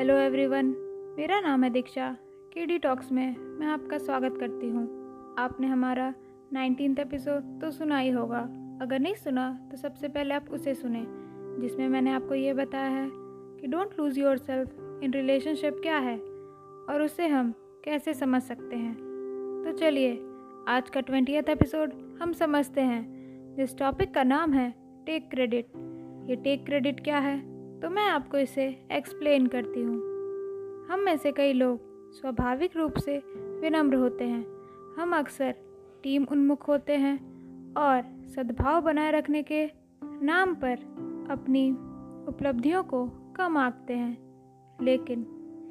Hello everyone मेरा नाम है दीक्षा के डी टॉक्स में मैं आपका स्वागत करती हूँ। आपने हमारा नाइनटीन एपिसोड तो सुना ही होगा। अगर नहीं सुना तो सबसे पहले आप उसे सुने, जिसमें मैंने आपको ये बताया है कि don't lose yourself in relationship क्या है और उसे हम कैसे समझ सकते हैं। तो चलिए, आज का ट्वेंटियथ एपिसोड हम समझते हैं। जिस टॉपिक का नाम है टेक क्रेडिट ये टेक क्रेडिट क्या है? तो मैं आपको इसे एक्सप्लेन करती हूँ। हम में से कई लोग स्वाभाविक रूप से विनम्र होते हैं। हम अक्सर टीम उन्मुख होते हैं और सद्भाव बनाए रखने के नाम पर अपनी उपलब्धियों को कम आंकते हैं। लेकिन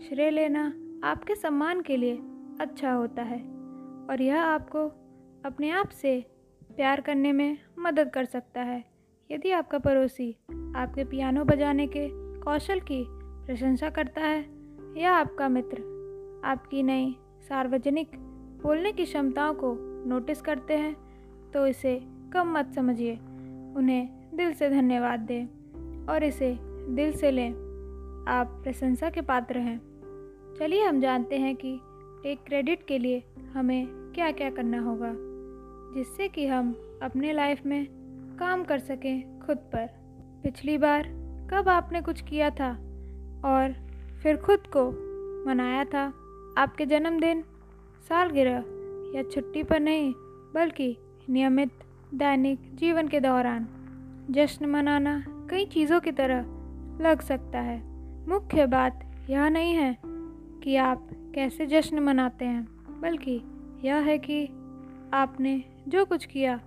श्रेय लेना आपके सम्मान के लिए अच्छा होता है और यह आपको अपने आप से प्यार करने में मदद कर सकता है। यदि आपका पड़ोसी आपके पियानो बजाने के कौशल की प्रशंसा करता है। या आपका मित्र, आपकी नई सार्वजनिक बोलने की क्षमताओं को नोटिस करते हैं तो इसे कम मत समझिए। उन्हें दिल से धन्यवाद दें और इसे दिल से लें। आप प्रशंसा के पात्र हैं। चलिए हम जानते हैं कि टेक क्रेडिट के लिए हमें क्या क्या करना होगा, जिससे कि हम अपने लाइफ में काम कर सकें खुद पर। पिछली बार कब आपने कुछ किया था और फिर खुद को मनाया था? आपके जन्मदिन सालगिरह या छुट्टी पर नहीं, बल्कि नियमित दैनिक जीवन के दौरान। जश्न मनाना कई चीज़ों की तरह लग सकता है। मुख्य बात यह नहीं है कि आप कैसे जश्न मनाते हैं, बल्कि यह है कि आपने जो कुछ किया,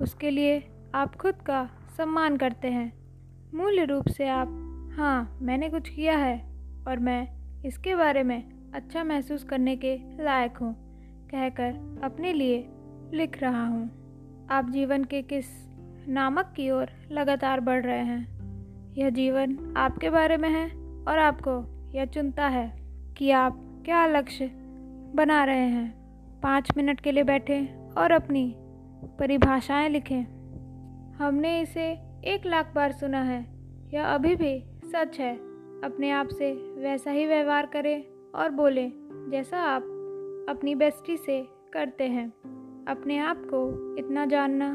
उसके लिए आप खुद का सम्मान करते हैं। मूल्य रूप से आप हाँ मैंने कुछ किया है और मैं इसके बारे में अच्छा महसूस करने के लायक हूँ, कहकर अपने लिए लिख रहा हूँ। आप जीवन के किस नामक की ओर लगातार बढ़ रहे हैं? यह जीवन आपके बारे में है और आपको यह चुनता है कि आप क्या लक्ष्य बना रहे हैं। पाँच मिनट के लिए बैठें और अपनी परिभाषाएँ लिखें। हमने इसे एक लाख बार सुना है। यह अभी भी सच है। अपने आप से वैसा ही व्यवहार करें और बोलें, जैसा आप अपनी बेस्टी से करते हैं। अपने आप को इतना जानना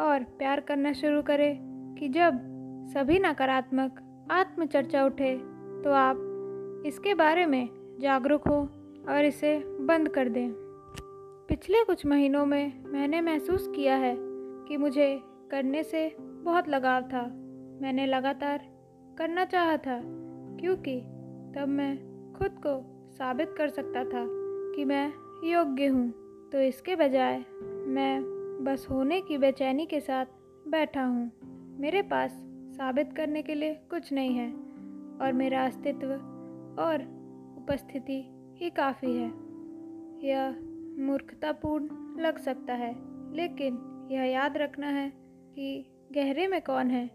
और प्यार करना शुरू करें कि जब सभी नकारात्मक आत्मचर्चा उठे तो आप इसके बारे में जागरूक हो और इसे बंद कर दें। पिछले कुछ महीनों में मैंने महसूस किया है कि मुझे करने से बहुत लगाव था। मैंने लगातार करना चाहा था, क्योंकि तब मैं खुद को साबित कर सकता था कि मैं योग्य हूँ। तो इसके बजाय मैं बस होने की बेचैनी के साथ बैठा हूँ। मेरे पास साबित करने के लिए कुछ नहीं है, और मेरा अस्तित्व और उपस्थिति ही काफ़ी है। यह मूर्खतापूर्ण लग सकता है, लेकिन यह याद रखना है कि गहरे में कौन है?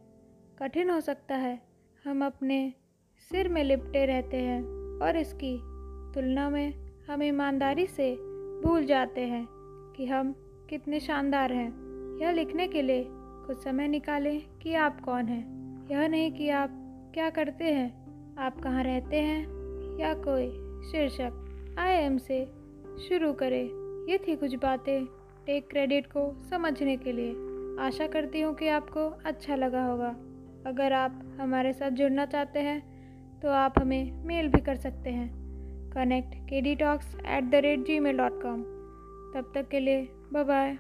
कठिन हो सकता है। हम अपने सिर में लिपटे रहते हैं और इसकी तुलना में हम ईमानदारी से भूल जाते हैं कि हम कितने शानदार हैं। यह लिखने के लिए कुछ समय निकालें कि आप कौन हैं। यह नहीं कि आप क्या करते हैं, आप कहाँ रहते हैं या कोई शीर्षक। आई एम से शुरू करें। ये थी कुछ बातें टेक क्रेडिट को समझने के लिए। आशा करती हूँ कि आपको अच्छा लगा होगा। अगर आप हमारे साथ जुड़ना चाहते हैं तो आप हमें मेल भी कर सकते हैं। Connect K D talks at the rate Gmail dot com तब तक के लिए बाय